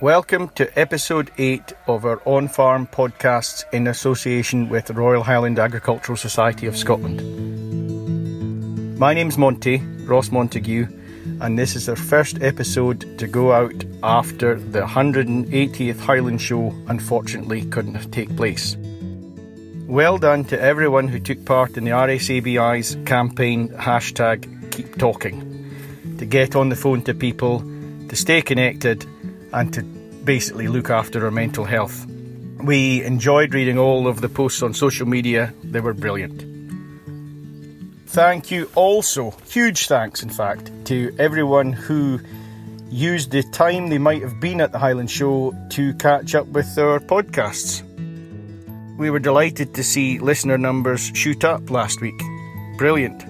Welcome to episode 8 of our On Farm podcasts in association with the Royal Highland Agricultural Society of Scotland. My name's Monty, Ross Montague, and this is our first episode to go out after the 180th Highland Show unfortunately couldn't take place. Well done to everyone who took part in the RSABI's campaign hashtag Keep Talking to get on the phone to people, to stay connected, and to basically look after our mental health. We enjoyed reading all of the posts on social media, they were brilliant. Thank you also, huge thanks in fact, to everyone who used the time they might have been at the Highland Show to catch up with our podcasts. We were delighted to see listener numbers shoot up last week. Brilliant.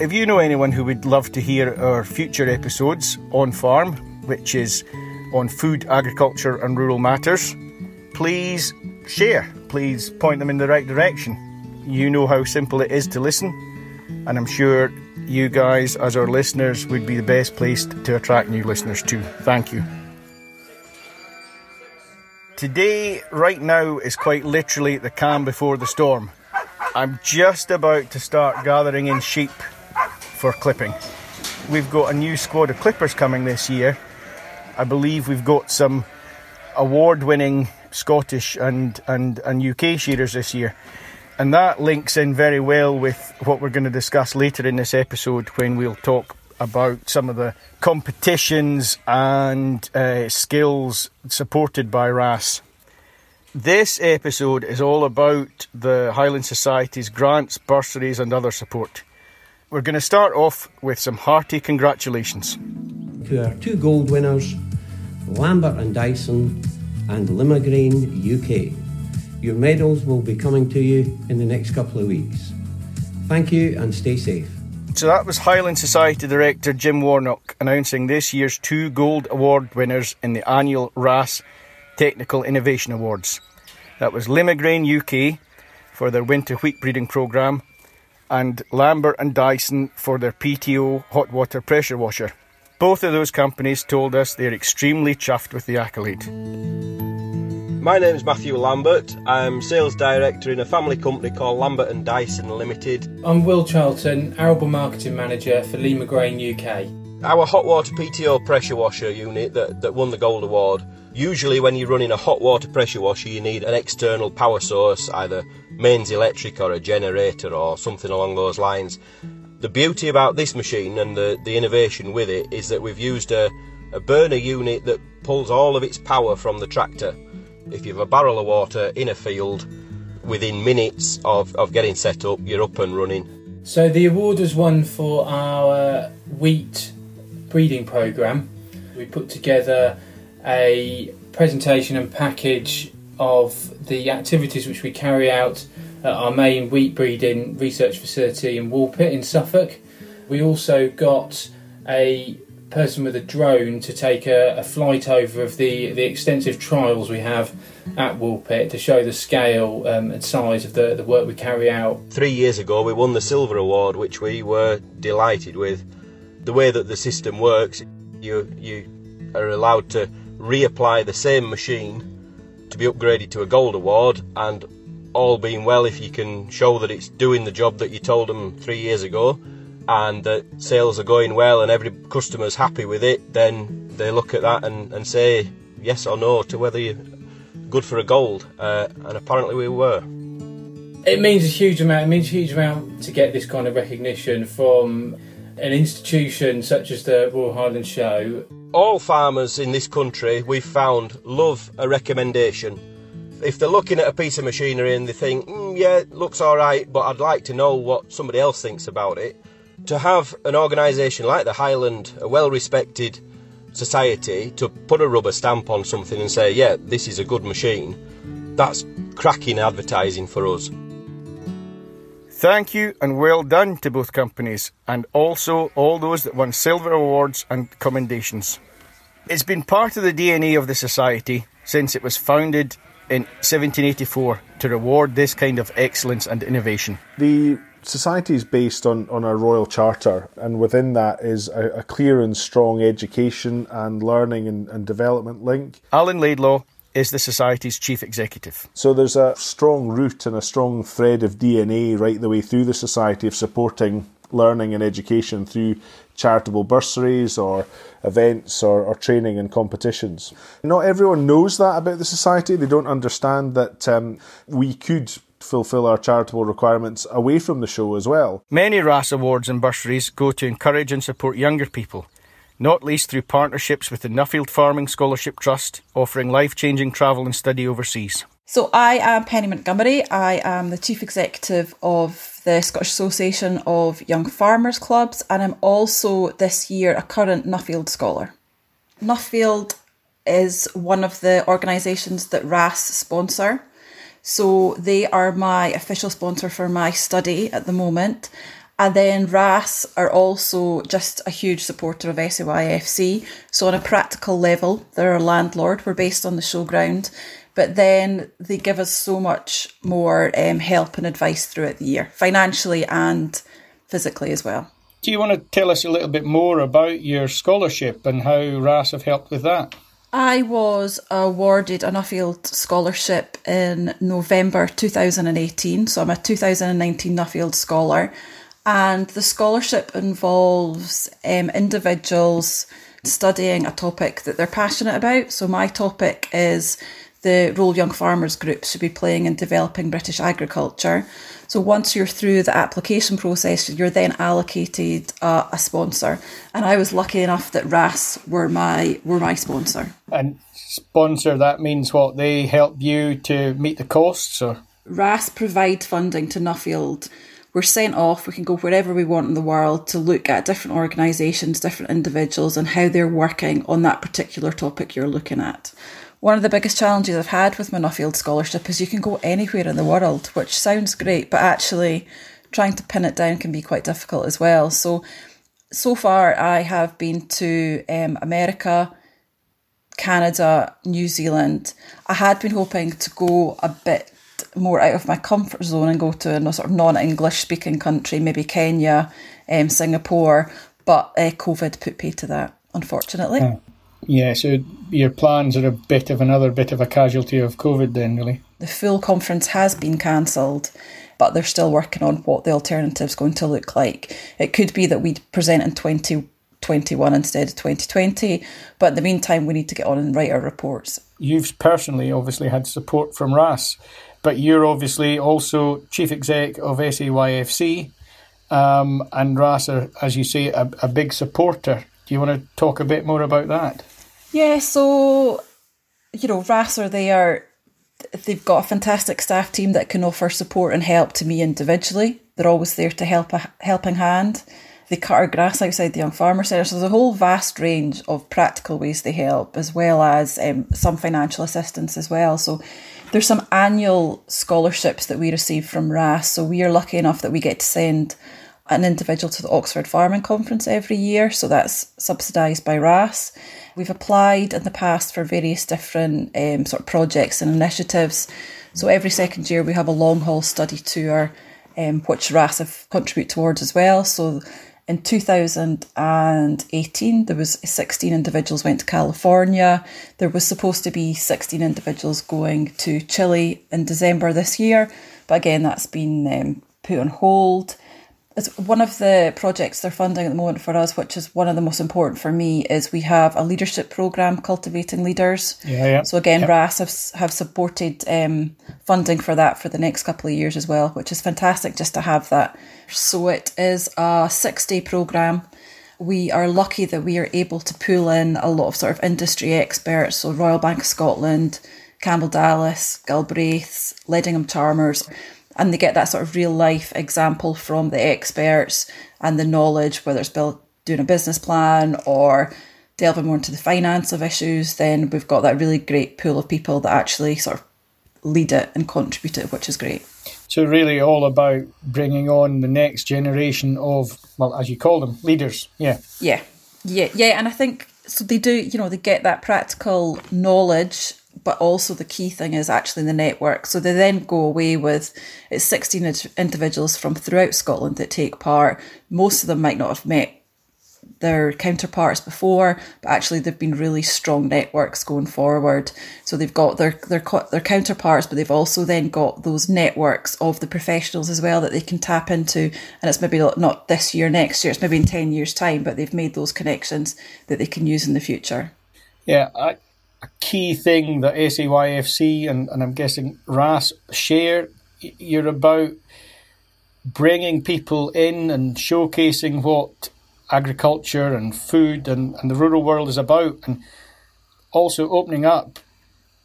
If you know anyone who would love to hear our future episodes on farm, which is on food, agriculture, and rural matters, please share. Please point them in the right direction. You know how simple it is to listen, and I'm sure you guys, as our listeners, would be the best placed to attract new listeners too. Thank you. Today, right now, is quite literally the calm before the storm. I'm just about to start gathering in sheep for clipping. We've got a new squad of clippers coming this year, I believe we've got some award winning Scottish and, and, and UK shearers this year. And that links in very well with what we're going to discuss later in this episode when we'll talk about some of the competitions and uh, skills supported by RAS. This episode is all about the Highland Society's grants, bursaries, and other support. We're going to start off with some hearty congratulations. To our two gold winners, Lambert and Dyson, and Limagrain UK. Your medals will be coming to you in the next couple of weeks. Thank you and stay safe. So that was Highland Society Director Jim Warnock announcing this year's two gold award winners in the annual RAS Technical Innovation Awards. That was Limagrain UK for their winter wheat breeding programme and Lambert and Dyson for their PTO hot water pressure washer. Both of those companies told us they're extremely chuffed with the accolade. My name is Matthew Lambert. I'm sales director in a family company called Lambert and Dyson Limited. I'm Will Charlton, arable marketing manager for Limagrain UK. Our hot water PTO pressure washer unit that, that won the gold award. Usually, when you're running a hot water pressure washer, you need an external power source, either mains electric or a generator or something along those lines. The beauty about this machine and the, the innovation with it is that we've used a, a burner unit that pulls all of its power from the tractor. If you have a barrel of water in a field, within minutes of, of getting set up, you're up and running. So the award was won for our wheat breeding program. We put together a presentation and package of the activities which we carry out at our main wheat breeding research facility in Woolpit in Suffolk. We also got a person with a drone to take a, a, flight over of the, the extensive trials we have at Woolpit to show the scale um, and size of the, the work we carry out. Three years ago, we won the Silver Award, which we were delighted with. The way that the system works, you, you are allowed to reapply the same machine to be upgraded to a Gold Award, and all being well, if you can show that it's doing the job that you told them three years ago and that sales are going well and every customer's happy with it, then they look at that and, and say yes or no to whether you're good for a gold. Uh, and apparently we were. It means a huge amount. It means a huge amount to get this kind of recognition from an institution such as the Royal Highland Show. All farmers in this country, we've found, love a recommendation. If they're looking at a piece of machinery and they think, mm, yeah, looks all right, but I'd like to know what somebody else thinks about it, to have an organisation like the Highland, a well respected society, to put a rubber stamp on something and say, yeah, this is a good machine, that's cracking advertising for us. Thank you and well done to both companies, and also all those that won silver awards and commendations. It's been part of the DNA of the Society since it was founded in 1784 to reward this kind of excellence and innovation. The Society is based on, on a royal charter, and within that is a, a clear and strong education and learning and, and development link. Alan Laidlaw is the Society's chief executive. So there's a strong root and a strong thread of DNA right the way through the Society of supporting learning and education through charitable bursaries or events or, or, training and competitions. Not everyone knows that about the Society. They don't understand that um, we could fulfil our charitable requirements away from the show as well. Many RAS awards and bursaries go to encourage and support younger people not least through partnerships with the Nuffield Farming Scholarship Trust, offering life changing travel and study overseas. So, I am Penny Montgomery. I am the Chief Executive of the Scottish Association of Young Farmers Clubs, and I'm also this year a current Nuffield Scholar. Nuffield is one of the organisations that RAS sponsor. So, they are my official sponsor for my study at the moment. And then RAS are also just a huge supporter of SAYFC. So, on a practical level, they're a landlord. We're based on the showground. But then they give us so much more um, help and advice throughout the year, financially and physically as well. Do you want to tell us a little bit more about your scholarship and how RAS have helped with that? I was awarded a Nuffield Scholarship in November 2018. So I'm a 2019 Nuffield Scholar and the scholarship involves um, individuals studying a topic that they're passionate about. So, my topic is the role young farmers groups should be playing in developing British agriculture. So, once you're through the application process, you're then allocated a, a sponsor. And I was lucky enough that RAS were my were my sponsor. And sponsor that means what they help you to meet the costs, or RAS provide funding to Nuffield we're sent off, we can go wherever we want in the world to look at different organisations, different individuals, and how they're working on that particular topic you're looking at. One of the biggest challenges I've had with my Nuffield Scholarship is you can go anywhere in the world, which sounds great, but actually trying to pin it down can be quite difficult as well. So, so far I have been to um, America, Canada, New Zealand. I had been hoping to go a bit more out of my comfort zone and go to a sort of non-English speaking country, maybe Kenya, um, Singapore. But uh, COVID put pay to that, unfortunately. Oh. Yeah, so your plans are a bit of another bit of a casualty of COVID, then, really. The full conference has been cancelled, but they're still working on what the alternative is going to look like. It could be that we'd present in 2021 instead of 2020, but in the meantime, we need to get on and write our reports. You've personally obviously had support from RAS but you're obviously also chief exec of SAYFC, um, and RAS are, as you say, a, a big supporter. Do you want to talk a bit more about that? Yeah, so you know, RAS are there. They've got a fantastic staff team that can offer support and help to me individually. They're always there to help a helping hand. They cut our grass outside the Young Farmer Centre. So there's a whole vast range of practical ways they help, as well as um, some financial assistance as well. So there's some annual scholarships that we receive from RAS. So we are lucky enough that we get to send an individual to the Oxford Farming Conference every year. So that's subsidised by RAS. We've applied in the past for various different um, sort of projects and initiatives. So every second year we have a long haul study tour, um, which RAS have contribute towards as well. So in 2018, there was 16 individuals went to California. There was supposed to be 16 individuals going to Chile in December this year, but again, that's been um, put on hold. It's one of the projects they're funding at the moment for us, which is one of the most important for me, is we have a leadership program cultivating leaders. Yeah, yeah. So again, Yep. RAS have have supported um, funding for that for the next couple of years as well, which is fantastic just to have that. So it is a six day program. We are lucky that we are able to pull in a lot of sort of industry experts, so Royal Bank of Scotland, Campbell Dallas, Galbraiths, Leadingham Charmers, and they get that sort of real life example from the experts and the knowledge, whether it's built doing a business plan or delving more into the finance of issues. Then we've got that really great pool of people that actually sort of lead it and contribute it, which is great. So really, all about bringing on the next generation of, well, as you call them, leaders. Yeah. Yeah, yeah, yeah. And I think so. They do, you know, they get that practical knowledge, but also the key thing is actually the network. So they then go away with it's sixteen indi- individuals from throughout Scotland that take part. Most of them might not have met their counterparts before, but actually they've been really strong networks going forward. So they've got their their their counterparts, but they've also then got those networks of the professionals as well that they can tap into. And it's maybe not- not this year, next year. It's maybe in ten years' time, but they've made those connections that they can use in the future. Yeah, I, key thing that SAYFC and, and I'm guessing RAS share, you're about bringing people in and showcasing what agriculture and food and, and the rural world is about, and also opening up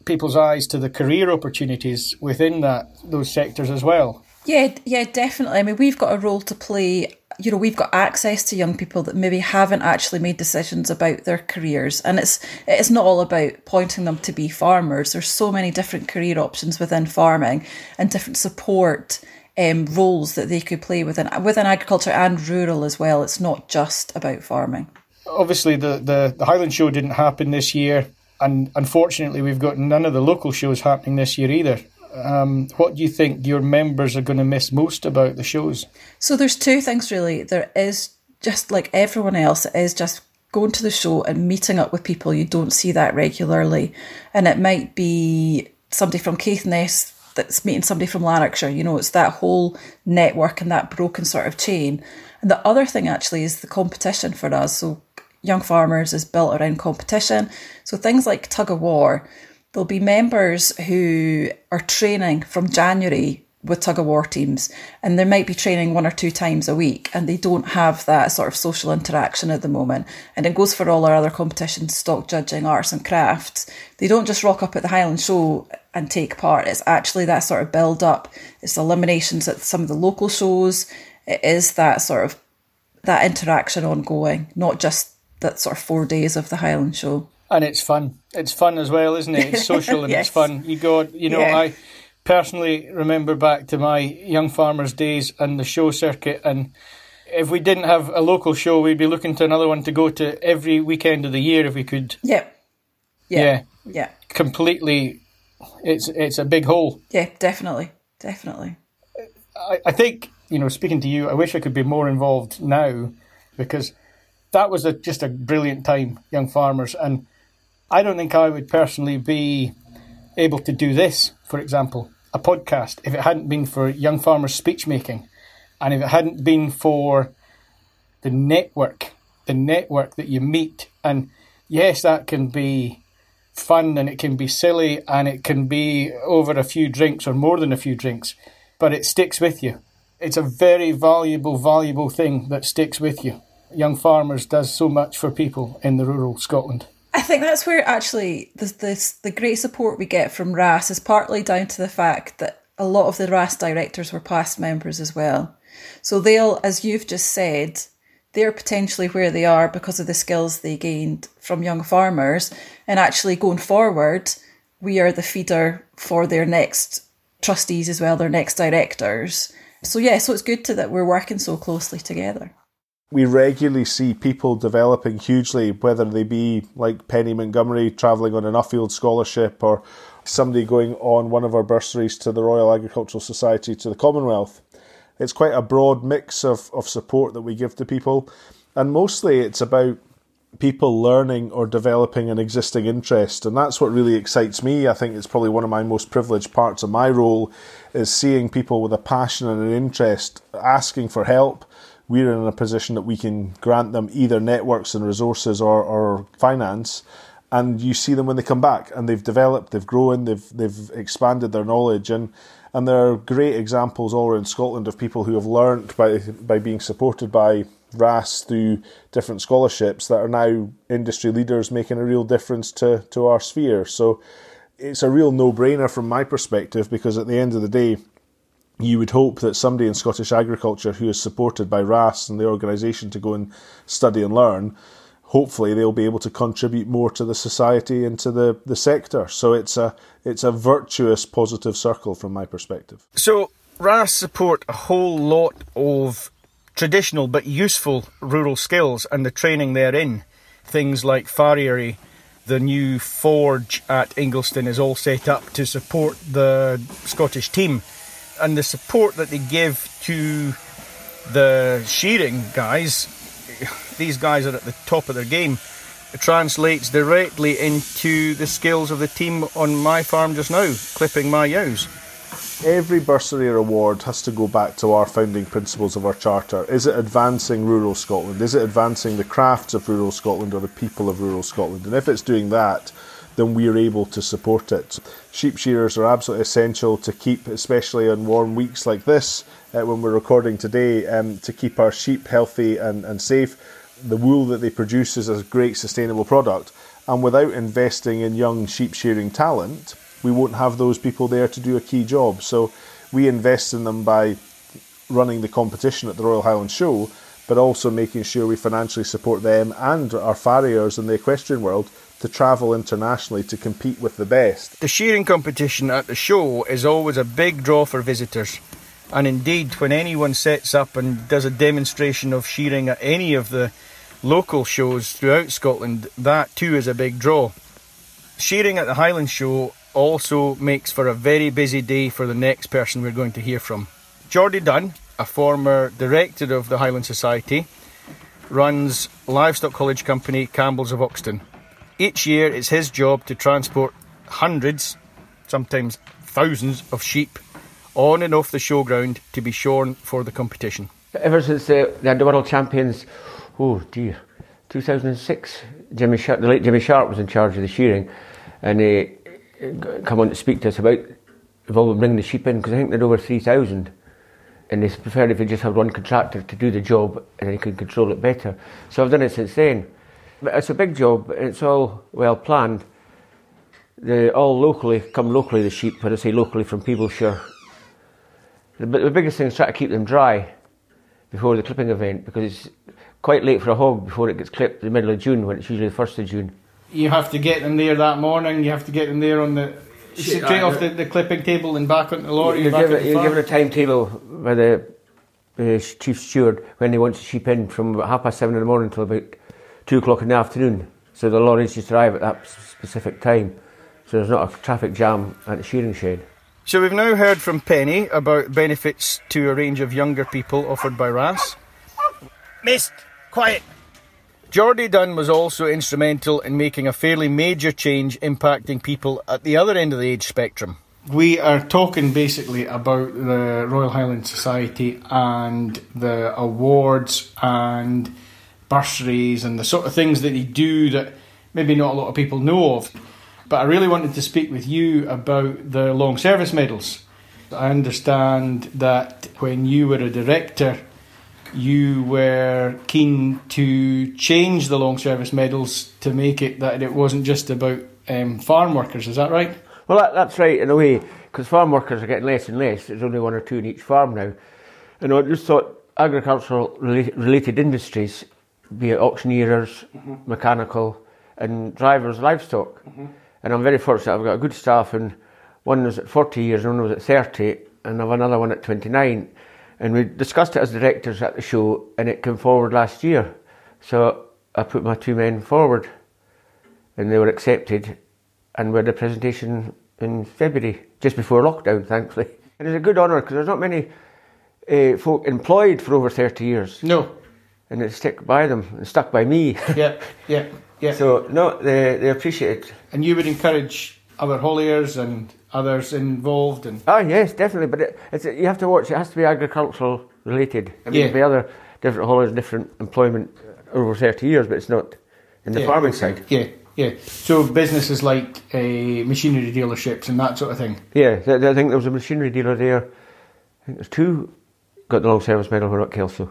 people's eyes to the career opportunities within that those sectors as well. Yeah, yeah, definitely. I mean, we've got a role to play. You know, we've got access to young people that maybe haven't actually made decisions about their careers, and it's it's not all about pointing them to be farmers. There's so many different career options within farming and different support um, roles that they could play within within agriculture and rural as well. It's not just about farming. Obviously, the, the, the Highland Show didn't happen this year, and unfortunately, we've got none of the local shows happening this year either. Um, what do you think your members are going to miss most about the shows? So there's two things really. There is just like everyone else, it is just going to the show and meeting up with people. You don't see that regularly. And it might be somebody from Caithness that's meeting somebody from Lanarkshire. You know, it's that whole network and that broken sort of chain. And the other thing actually is the competition for us. So Young Farmers is built around competition. So things like tug of war, there'll be members who are training from January with tug of war teams, and they might be training one or two times a week, and they don't have that sort of social interaction at the moment. And it goes for all our other competitions, stock judging, arts and crafts. They don't just rock up at the Highland Show and take part. It's actually that sort of build up. It's eliminations at some of the local shows. It is that sort of that interaction ongoing, not just that sort of four days of the Highland Show. And it's fun. It's fun as well, isn't it? It's social and Yes. it's fun. You go, you know, Yeah. I personally remember back to my young farmers days and the show circuit. And if we didn't have a local show, we'd be looking to another one to go to every weekend of the year if we could. Yep. Yeah, Yeah. Yeah. completely. It's it's a big hole. Yeah, definitely. Definitely. I, I think you know, speaking to you, I wish I could be more involved now because that was a, just a brilliant time, young farmers, and I don't think I would personally be able to do this, for example, a podcast, if it hadn't been for young farmers speech making, and if it hadn't been for the network, the network that you meet, and yes, that can be fun and it can be silly and it can be over a few drinks or more than a few drinks, but it sticks with you. It's a very valuable, valuable thing that sticks with you. Young Farmers does so much for people in the rural Scotland. I think that's where actually the, the, the great support we get from RAS is partly down to the fact that a lot of the RAS directors were past members as well. So they'll, as you've just said, they're potentially where they are because of the skills they gained from young farmers. And actually, going forward, we are the feeder for their next trustees as well, their next directors. So, yeah, so it's good to that we're working so closely together. We regularly see people developing hugely, whether they be like Penny Montgomery travelling on a Nuffield scholarship or somebody going on one of our bursaries to the Royal Agricultural Society to the Commonwealth. It's quite a broad mix of, of support that we give to people, and mostly it's about people learning or developing an existing interest. And that's what really excites me. I think it's probably one of my most privileged parts of my role is seeing people with a passion and an interest asking for help. We're in a position that we can grant them either networks and resources or, or finance. And you see them when they come back and they've developed, they've grown, they've they've expanded their knowledge and and there are great examples all around Scotland of people who have learnt by by being supported by RAS through different scholarships that are now industry leaders making a real difference to, to our sphere. So it's a real no brainer from my perspective because at the end of the day, you would hope that somebody in Scottish agriculture who is supported by RAS and the organisation to go and study and learn, hopefully they'll be able to contribute more to the society and to the, the sector. So it's a it's a virtuous positive circle from my perspective. So RAS support a whole lot of traditional but useful rural skills and the training therein. Things like farriery, the new forge at Ingliston is all set up to support the Scottish team. And the support that they give to the shearing guys, these guys are at the top of their game, It translates directly into the skills of the team on my farm just now, clipping my ewes every bursary award has to go back to our founding principles of our charter. Is it advancing rural Scotland? Is it advancing the crafts of rural Scotland or the people of rural Scotland? And if it's doing that, then we're able to support it. Sheep shearers are absolutely essential to keep, especially on warm weeks like this, uh, when we're recording today, um, to keep our sheep healthy and, and safe. The wool that they produce is a great sustainable product. And without investing in young sheep shearing talent, we won't have those people there to do a key job. So we invest in them by running the competition at the Royal Highland Show, but also making sure we financially support them and our farriers in the equestrian world to travel internationally to compete with the best. The shearing competition at the show is always a big draw for visitors. And indeed, when anyone sets up and does a demonstration of shearing at any of the local shows throughout Scotland, that too is a big draw. Shearing at the Highland Show also makes for a very busy day for the next person we're going to hear from. Geordie Dunn, a former director of the Highland Society, runs Livestock College Company Campbell's of Oxton. Each year it's his job to transport hundreds, sometimes thousands, of sheep on and off the showground to be shorn for the competition. Ever since they had the World Champions, oh dear, 2006, Jimmy Sharp, the late Jimmy Sharp was in charge of the shearing, and uh, come on to speak to us about bringing the sheep in because I think they're over 3,000 and they prefer if you just have one contractor to do the job and they can control it better. So I've done it since then. But it's a big job, it's all well planned. They all locally, come locally, the sheep, when I say locally from Peeblesshire. The, the biggest thing is try to keep them dry before the clipping event because it's quite late for a hog before it gets clipped in the middle of June when it's usually the 1st of June you have to get them there that morning. You have to get them there on the straight off the, the clipping table and back on the lorry. You're, given, you're given a timetable by the uh, chief steward when they want to sheep in from about half past seven in the morning until about two o'clock in the afternoon. So the lorries just arrive at that specific time. So there's not a traffic jam at the shearing shed. So we've now heard from Penny about benefits to a range of younger people offered by RAS. Mist, quiet. Geordie Dunn was also instrumental in making a fairly major change impacting people at the other end of the age spectrum. We are talking basically about the Royal Highland Society and the awards and bursaries and the sort of things that they do that maybe not a lot of people know of. But I really wanted to speak with you about the long service medals. I understand that when you were a director, you were keen to change the long service medals to make it that it wasn't just about um, farm workers. Is that right? Well, that, that's right in a way, because farm workers are getting less and less. There's only one or two in each farm now. And I just thought agricultural related industries, be it auctioneers, mm-hmm. mechanical, and drivers, livestock. Mm-hmm. And I'm very fortunate. I've got a good staff, and one was at 40 years, and one was at 30, and I've another one at 29 and we discussed it as directors at the show, and it came forward last year. So I put my two men forward, and they were accepted, and we had a presentation in February, just before lockdown, thankfully. And it's a good honour because there's not many uh, folk employed for over 30 years. No. And it stick by them and stuck by me. Yeah, yeah, yeah. so no, they they appreciate it. and you would encourage other hauliers and others involved, and Oh yes, definitely. But it, it's you have to watch. It has to be agricultural related. I mean, Yeah. be other different haulers, different employment over thirty years, but it's not in the Yeah. farming side. yeah, yeah. So businesses like uh, machinery dealerships and that sort of thing. Yeah, I think there was a machinery dealer there. I think there's two got the long service medal who are not Kelso.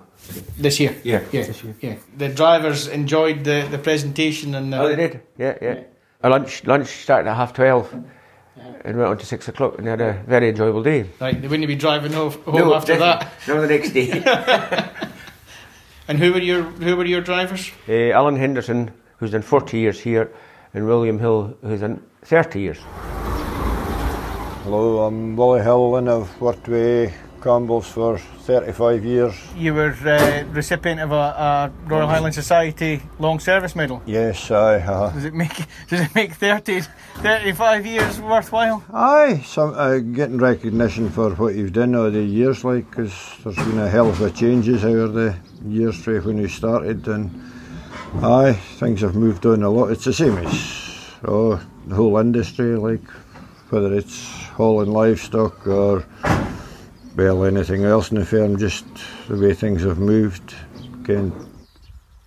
This year, Yeah, yeah, this year. yeah. The drivers enjoyed the, the presentation and the, Oh, they did. Yeah, yeah. Our lunch lunch started at half twelve, and went on to six o'clock, and they had a very enjoyable day. Right, they wouldn't be driving home, home after that. No, the next day. And who were your who were your drivers? uh, Alan Henderson, who's done forty years here, and William Hill, who's done thirty years. Hello, I'm Willie Hill and I've worked with Campbell's for 35 years. You were uh, recipient of a, a Royal Highland Society Long Service Medal. Yes, aye, uh, Does it make does it make 30, 35 years worthwhile? aye, some, uh, getting recognition for what you've done over the years, like, because there's been a hell of a changes over the years from when you started, and aye, things have moved on a lot. It's the same as oh, the whole industry, like, whether it's hauling livestock or well, anything else in the firm, just the way things have moved. Again,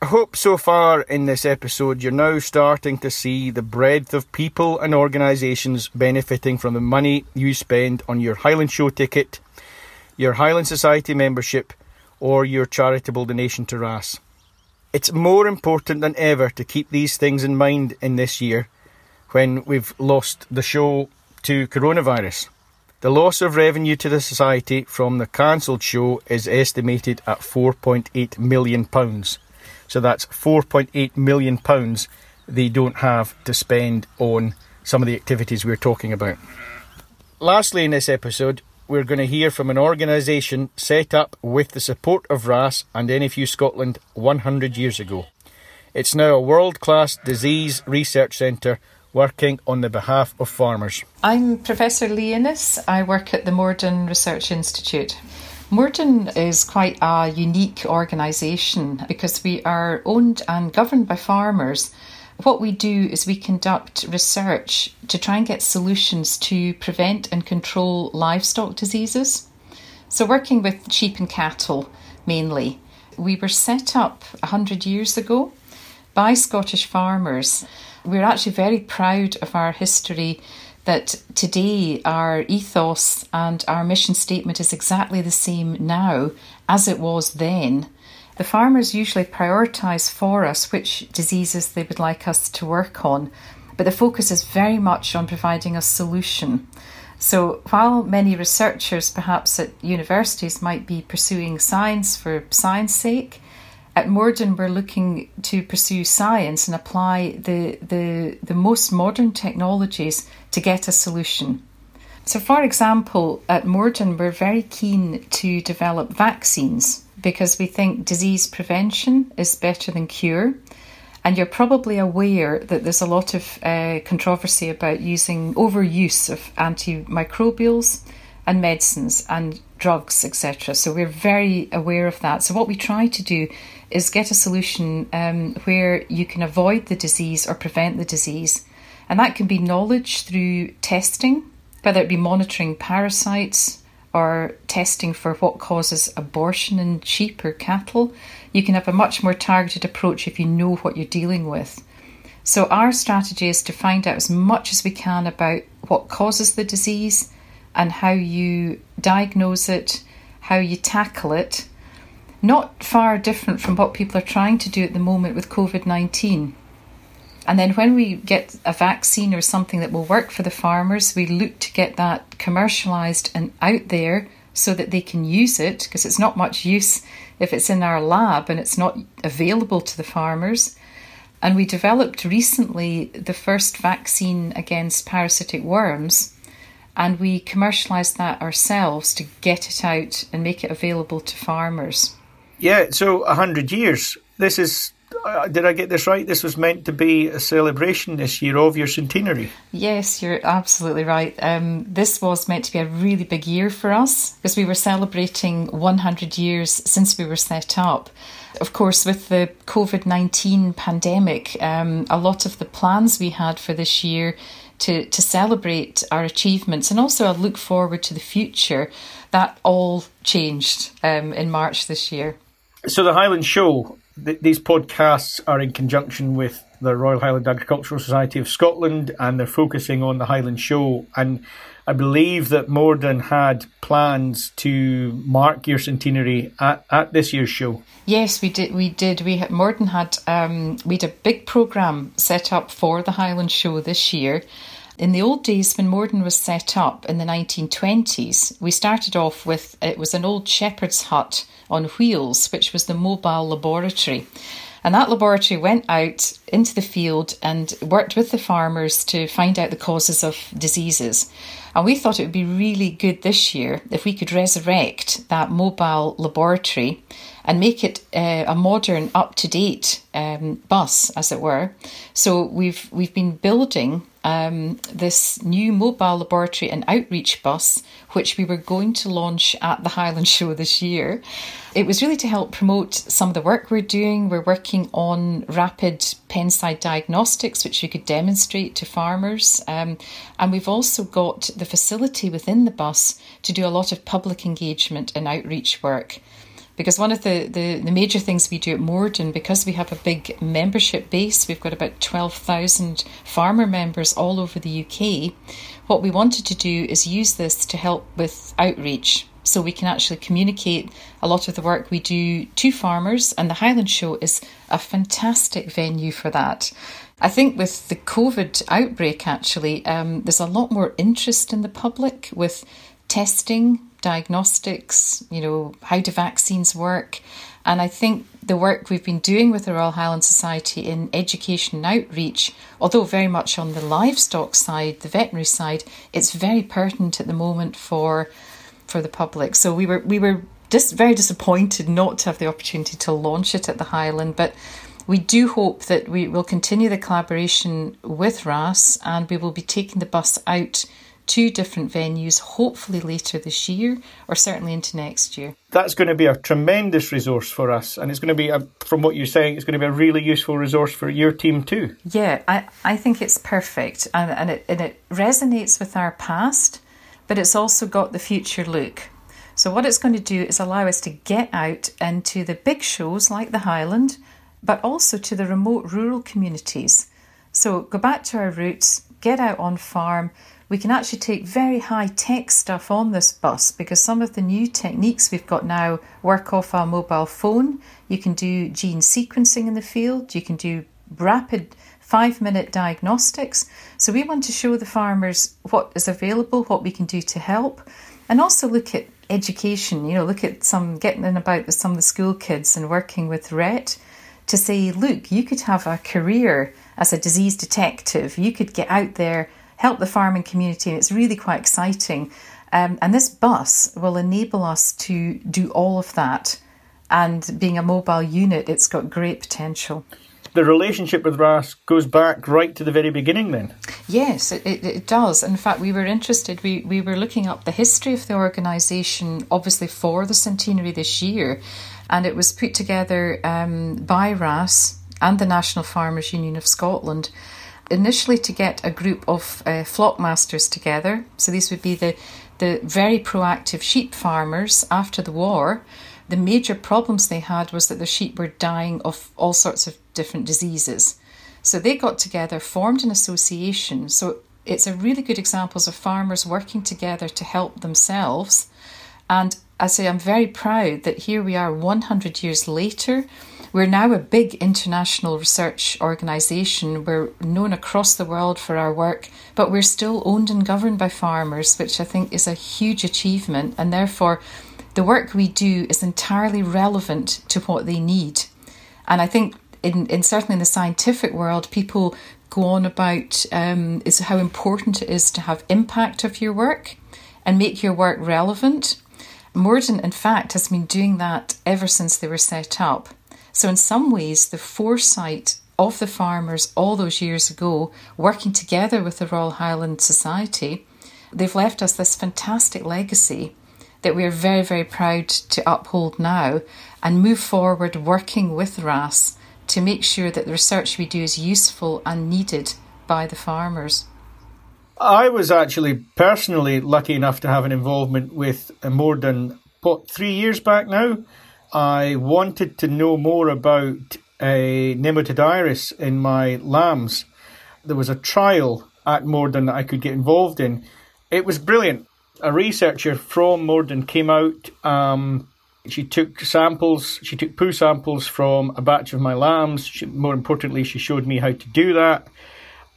I hope so far in this episode you're now starting to see the breadth of people and organisations benefiting from the money you spend on your Highland Show ticket, your Highland Society membership, or your charitable donation to RAS. It's more important than ever to keep these things in mind in this year when we've lost the show to coronavirus. The loss of revenue to the Society from the cancelled show is estimated at £4.8 million. So that's £4.8 million they don't have to spend on some of the activities we're talking about. Lastly, in this episode, we're going to hear from an organisation set up with the support of RAS and NFU Scotland 100 years ago. It's now a world class disease research centre working on the behalf of farmers. I'm Professor Lee Innes. I work at the Moredun Research Institute. Moredun is quite a unique organisation because we are owned and governed by farmers. What we do is we conduct research to try and get solutions to prevent and control livestock diseases. So, working with sheep and cattle mainly, we were set up 100 years ago by Scottish farmers. We're actually very proud of our history that today our ethos and our mission statement is exactly the same now as it was then. The farmers usually prioritise for us which diseases they would like us to work on, but the focus is very much on providing a solution. So, while many researchers, perhaps at universities, might be pursuing science for science sake, at Moredun we're looking to pursue science and apply the, the, the most modern technologies to get a solution. So, for example, at Moredun we're very keen to develop vaccines because we think disease prevention is better than cure. And you're probably aware that there's a lot of uh, controversy about using overuse of antimicrobials and medicines and drugs, etc. So we're very aware of that. So what we try to do is get a solution um, where you can avoid the disease or prevent the disease, and that can be knowledge through testing, whether it be monitoring parasites or testing for what causes abortion in sheep or cattle. You can have a much more targeted approach if you know what you're dealing with. So, our strategy is to find out as much as we can about what causes the disease and how you diagnose it, how you tackle it. Not far different from what people are trying to do at the moment with COVID 19. And then when we get a vaccine or something that will work for the farmers, we look to get that commercialised and out there so that they can use it because it's not much use if it's in our lab and it's not available to the farmers. And we developed recently the first vaccine against parasitic worms, and we commercialised that ourselves to get it out and make it available to farmers. Yeah, so 100 years. This is uh, did I get this right? This was meant to be a celebration this year of your centenary. Yes, you're absolutely right. Um, this was meant to be a really big year for us because we were celebrating 100 years since we were set up. Of course, with the COVID 19 pandemic, um, a lot of the plans we had for this year to, to celebrate our achievements and also a look forward to the future, that all changed um, in March this year. So, the Highland Show, th- these podcasts are in conjunction with the Royal Highland Agricultural Society of Scotland and they're focusing on the Highland Show. And I believe that Moredun had plans to mark your centenary at, at this year's show. Yes, we did. We did. We had Moredun had um, we had a big program set up for the Highland Show this year. In the old days, when Moredun was set up in the 1920s, we started off with it was an old shepherd's hut on wheels, which was the mobile laboratory. And that laboratory went out into the field and worked with the farmers to find out the causes of diseases. And we thought it would be really good this year if we could resurrect that mobile laboratory and make it uh, a modern, up to date um, bus, as it were. So we've we've been building um, this new mobile laboratory and outreach bus, which we were going to launch at the Highland Show this year. It was really to help promote some of the work we're doing. We're working on rapid penside diagnostics, which we could demonstrate to farmers. Um, and we've also got the facility within the bus to do a lot of public engagement and outreach work because one of the, the, the, major things we do at Moredun, because we have a big membership base, we've got about 12,000 farmer members all over the UK. What we wanted to do is use this to help with outreach so we can actually communicate a lot of the work we do to farmers, and the Highland Show is a fantastic venue for that. I think with the COVID outbreak, actually, um, there's a lot more interest in the public with testing, diagnostics, you know, how do vaccines work? And I think the work we've been doing with the Royal Highland Society in education and outreach, although very much on the livestock side, the veterinary side, it's very pertinent at the moment for for the public. So we were we were just very disappointed not to have the opportunity to launch it at the Highland, but we do hope that we will continue the collaboration with RAS and we will be taking the bus out two different venues, hopefully later this year or certainly into next year. That's going to be a tremendous resource for us, and it's going to be, a, from what you're saying, it's going to be a really useful resource for your team too. Yeah, I, I think it's perfect, and, and, it, and it resonates with our past, but it's also got the future look. So, what it's going to do is allow us to get out into the big shows like the Highland, but also to the remote rural communities. So, go back to our roots, get out on farm, we can actually take very high tech stuff on this bus because some of the new techniques we've got now work off our mobile phone. You can do gene sequencing in the field, you can do rapid five minute diagnostics. So, we want to show the farmers what is available, what we can do to help, and also look at education. You know, look at some getting in about with some of the school kids and working with RET to say, look, you could have a career as a disease detective, you could get out there help the farming community, and it's really quite exciting. Um, and this bus will enable us to do all of that. And being a mobile unit, it's got great potential. The relationship with RAS goes back right to the very beginning, then? Yes, it, it, it does. In fact, we were interested, we, we were looking up the history of the organisation, obviously for the centenary this year, and it was put together um, by RAS and the National Farmers Union of Scotland initially to get a group of uh, flock masters together. So these would be the, the very proactive sheep farmers after the war. The major problems they had was that the sheep were dying of all sorts of different diseases. So they got together, formed an association. So it's a really good example of farmers working together to help themselves. And I say I'm very proud that here we are 100 years later we're now a big international research organisation. We're known across the world for our work, but we're still owned and governed by farmers, which I think is a huge achievement. And therefore, the work we do is entirely relevant to what they need. And I think, in, in certainly in the scientific world, people go on about um, is how important it is to have impact of your work and make your work relevant. Moredun, in fact, has been doing that ever since they were set up. So, in some ways, the foresight of the farmers all those years ago, working together with the Royal Highland Society, they've left us this fantastic legacy that we are very, very proud to uphold now and move forward working with RAS to make sure that the research we do is useful and needed by the farmers. I was actually personally lucky enough to have an involvement with Moredun, what, three years back now? I wanted to know more about a nematodes in my lambs. There was a trial at Moredun that I could get involved in. It was brilliant. A researcher from Moredun came out. Um, she took samples. She took poo samples from a batch of my lambs. She, more importantly, she showed me how to do that.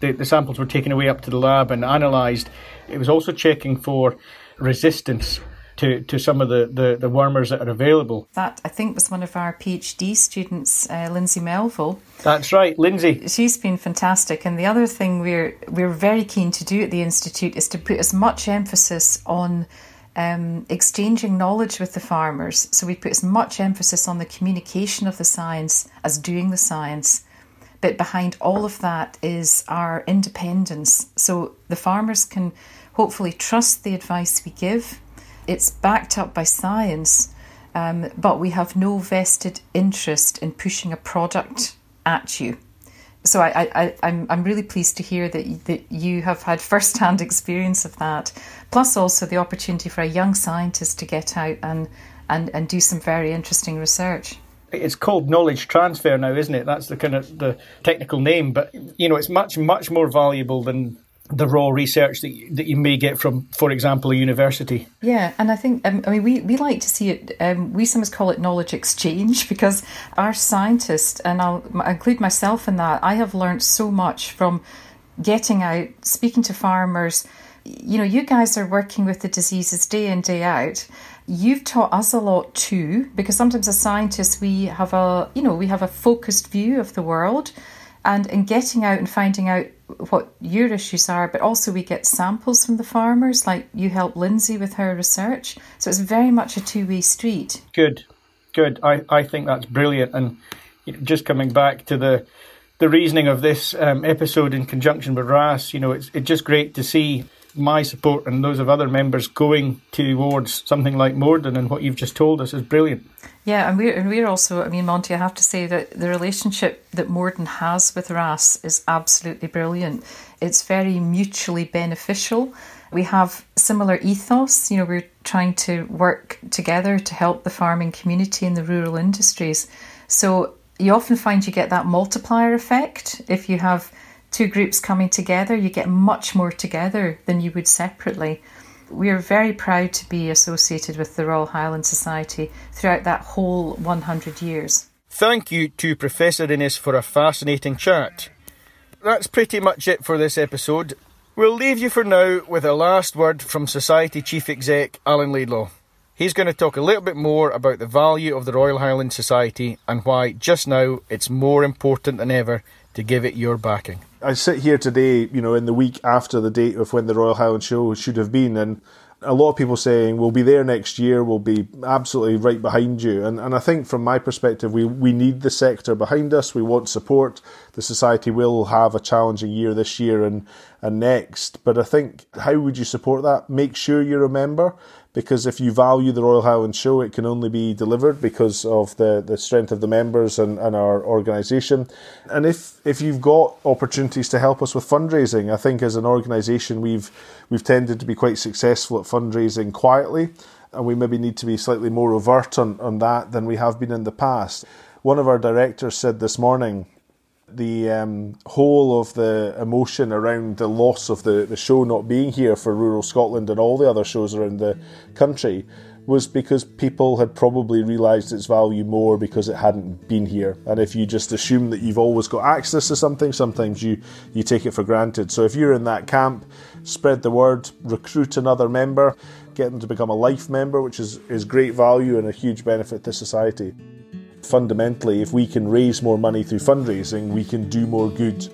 The, the samples were taken away up to the lab and analysed. It was also checking for resistance to, to some of the, the, the wormers that are available. That, I think, was one of our PhD students, uh, Lindsay Melville. That's right, Lindsay. She's been fantastic. And the other thing we're, we're very keen to do at the Institute is to put as much emphasis on um, exchanging knowledge with the farmers. So we put as much emphasis on the communication of the science as doing the science. But behind all of that is our independence. So the farmers can hopefully trust the advice we give it's backed up by science, um, but we have no vested interest in pushing a product at you. So I, I, I, I'm, I'm really pleased to hear that, that you have had first-hand experience of that, plus also the opportunity for a young scientist to get out and, and, and do some very interesting research it's called knowledge transfer now, isn't it? That's the kind of the technical name, but you know, it's much much more valuable than the raw research that you, that you may get from, for example, a university. Yeah, and I think um, I mean we, we like to see it. Um, we sometimes call it knowledge exchange because our scientists, and I'll include myself in that. I have learned so much from getting out, speaking to farmers. You know, you guys are working with the diseases day in day out. You've taught us a lot too, because sometimes as scientists we have a you know we have a focused view of the world and in getting out and finding out what your issues are, but also we get samples from the farmers, like you help Lindsay with her research. So it's very much a two way street. Good, good. I, I think that's brilliant. And just coming back to the the reasoning of this um, episode in conjunction with RHASS, you know, it's it's just great to see my support and those of other members going towards something like Moredun and what you've just told us is brilliant. Yeah, and we're and we're also. I mean, Monty, I have to say that the relationship that Moredun has with RHASS is absolutely brilliant. It's very mutually beneficial. We have similar ethos. You know, we're trying to work together to help the farming community and the rural industries. So you often find you get that multiplier effect if you have two groups coming together, you get much more together than you would separately. We are very proud to be associated with the Royal Highland Society throughout that whole 100 years. Thank you to Professor Innes for a fascinating chat. That's pretty much it for this episode. We'll leave you for now with a last word from Society Chief Exec Alan Laidlaw. He's going to talk a little bit more about the value of the Royal Highland Society and why just now it's more important than ever to give it your backing. I sit here today, you know, in the week after the date of when the Royal Highland Show should have been, and a lot of people saying we'll be there next year, we'll be absolutely right behind you. And and I think from my perspective, we, we need the sector behind us. We want support. The society will have a challenging year this year and, and next. But I think how would you support that? Make sure you're a member because if you value the Royal Highland Show, it can only be delivered because of the, the strength of the members and, and our organisation. And if, if you've got opportunities to help us with fundraising, I think as an organisation we've we've tended to be quite successful at fundraising quietly, and we maybe need to be slightly more overt on, on that than we have been in the past. One of our directors said this morning the um, whole of the emotion around the loss of the, the show not being here for rural Scotland and all the other shows around the country was because people had probably realised its value more because it hadn't been here. And if you just assume that you've always got access to something, sometimes you, you take it for granted. So if you're in that camp, spread the word, recruit another member, get them to become a life member, which is, is great value and a huge benefit to society fundamentally, if we can raise more money through fundraising, we can do more good